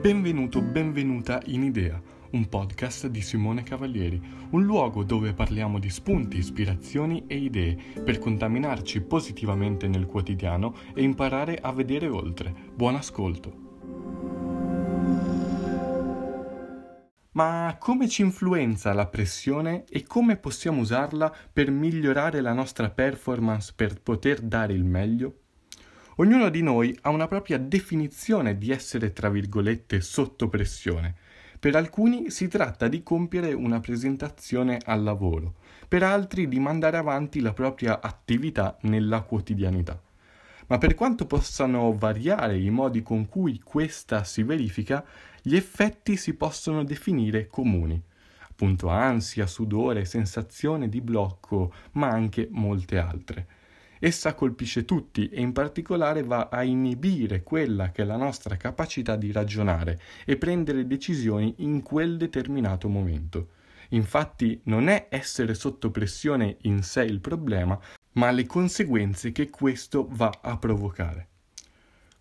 Benvenuto, benvenuta in Idea, un podcast di Simone Cavalieri, un luogo dove parliamo di spunti, ispirazioni e idee per contaminarci positivamente nel quotidiano e imparare a vedere oltre. Buon ascolto. Ma come ci influenza la pressione e come possiamo usarla per migliorare la nostra performance per poter dare il meglio? Ognuno di noi ha una propria definizione di essere, tra virgolette, sotto pressione. Per alcuni si tratta di compiere una presentazione al lavoro, per altri di mandare avanti la propria attività nella quotidianità. Ma per quanto possano variare i modi con cui questa si verifica, gli effetti si possono definire comuni. Appunto ansia, sudore, sensazione di blocco, ma anche molte altre. Essa colpisce tutti e in particolare va a inibire quella che è la nostra capacità di ragionare e prendere decisioni in quel determinato momento. Infatti non è essere sotto pressione in sé il problema, ma le conseguenze che questo va a provocare.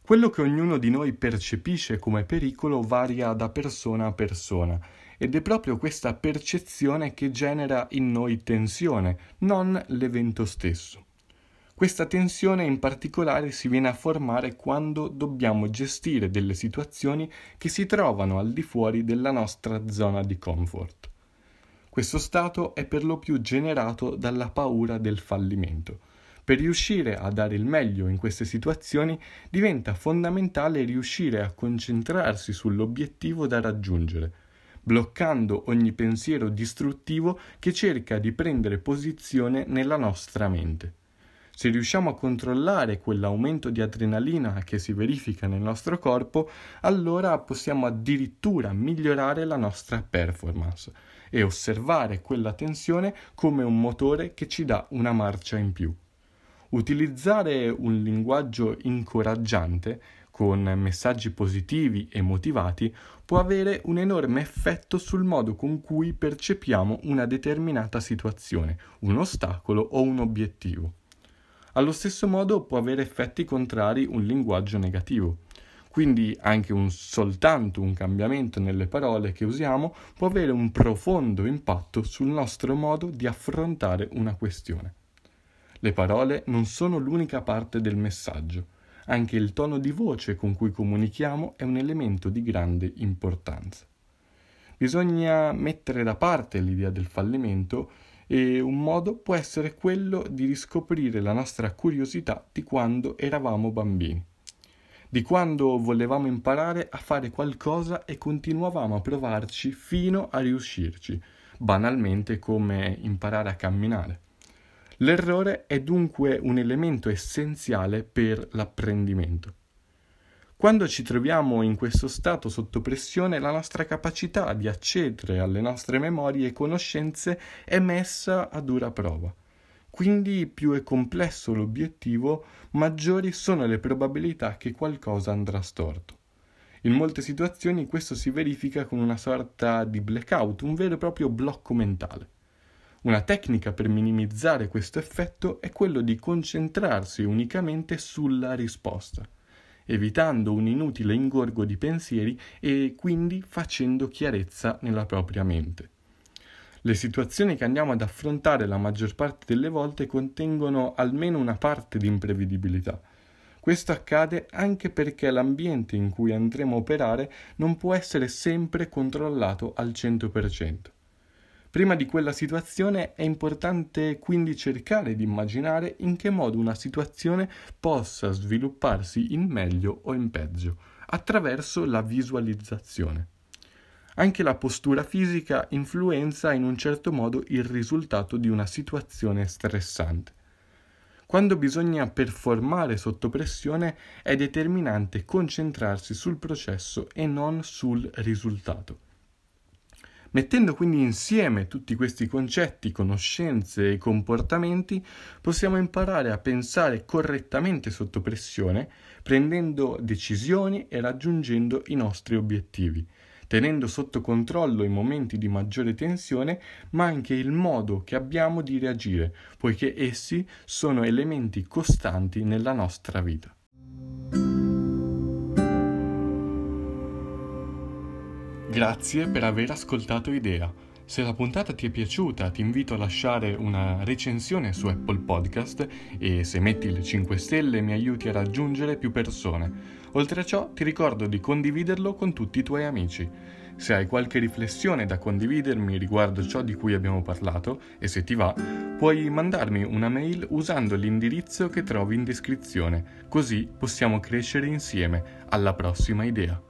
Quello che ognuno di noi percepisce come pericolo varia da persona a persona ed è proprio questa percezione che genera in noi tensione, non l'evento stesso. Questa tensione in particolare si viene a formare quando dobbiamo gestire delle situazioni che si trovano al di fuori della nostra zona di comfort. Questo stato è per lo più generato dalla paura del fallimento. Per riuscire a dare il meglio in queste situazioni diventa fondamentale riuscire a concentrarsi sull'obiettivo da raggiungere, bloccando ogni pensiero distruttivo che cerca di prendere posizione nella nostra mente. Se riusciamo a controllare quell'aumento di adrenalina che si verifica nel nostro corpo, allora possiamo addirittura migliorare la nostra performance e osservare quella tensione come un motore che ci dà una marcia in più. Utilizzare un linguaggio incoraggiante con messaggi positivi e motivati può avere un enorme effetto sul modo con cui percepiamo una determinata situazione, un ostacolo o un obiettivo. Allo stesso modo può avere effetti contrari un linguaggio negativo. Quindi anche un, soltanto un cambiamento nelle parole che usiamo può avere un profondo impatto sul nostro modo di affrontare una questione. Le parole non sono l'unica parte del messaggio, anche il tono di voce con cui comunichiamo è un elemento di grande importanza. Bisogna mettere da parte l'idea del fallimento e un modo può essere quello di riscoprire la nostra curiosità di quando eravamo bambini, di quando volevamo imparare a fare qualcosa e continuavamo a provarci fino a riuscirci, banalmente come imparare a camminare. L'errore è dunque un elemento essenziale per l'apprendimento. Quando ci troviamo in questo stato sotto pressione, la nostra capacità di accedere alle nostre memorie e conoscenze è messa a dura prova. Quindi più è complesso l'obiettivo, maggiori sono le probabilità che qualcosa andrà storto. In molte situazioni questo si verifica con una sorta di blackout, un vero e proprio blocco mentale. Una tecnica per minimizzare questo effetto è quello di concentrarsi unicamente sulla risposta evitando un inutile ingorgo di pensieri e quindi facendo chiarezza nella propria mente. Le situazioni che andiamo ad affrontare la maggior parte delle volte contengono almeno una parte di imprevedibilità. Questo accade anche perché l'ambiente in cui andremo a operare non può essere sempre controllato al 100%. Prima di quella situazione è importante quindi cercare di immaginare in che modo una situazione possa svilupparsi in meglio o in peggio, attraverso la visualizzazione. Anche la postura fisica influenza in un certo modo il risultato di una situazione stressante. Quando bisogna performare sotto pressione è determinante concentrarsi sul processo e non sul risultato. Mettendo quindi insieme tutti questi concetti, conoscenze e comportamenti, possiamo imparare a pensare correttamente sotto pressione, prendendo decisioni e raggiungendo i nostri obiettivi, tenendo sotto controllo i momenti di maggiore tensione, ma anche il modo che abbiamo di reagire, poiché essi sono elementi costanti nella nostra vita. Grazie per aver ascoltato Idea. Se la puntata ti è piaciuta, ti invito a lasciare una recensione su Apple Podcast e se metti le 5 stelle mi aiuti a raggiungere più persone. Oltre a ciò, ti ricordo di condividerlo con tutti i tuoi amici. Se hai qualche riflessione da condividermi riguardo ciò di cui abbiamo parlato e se ti va, puoi mandarmi una mail usando l'indirizzo che trovi in descrizione, così possiamo crescere insieme. Alla prossima idea.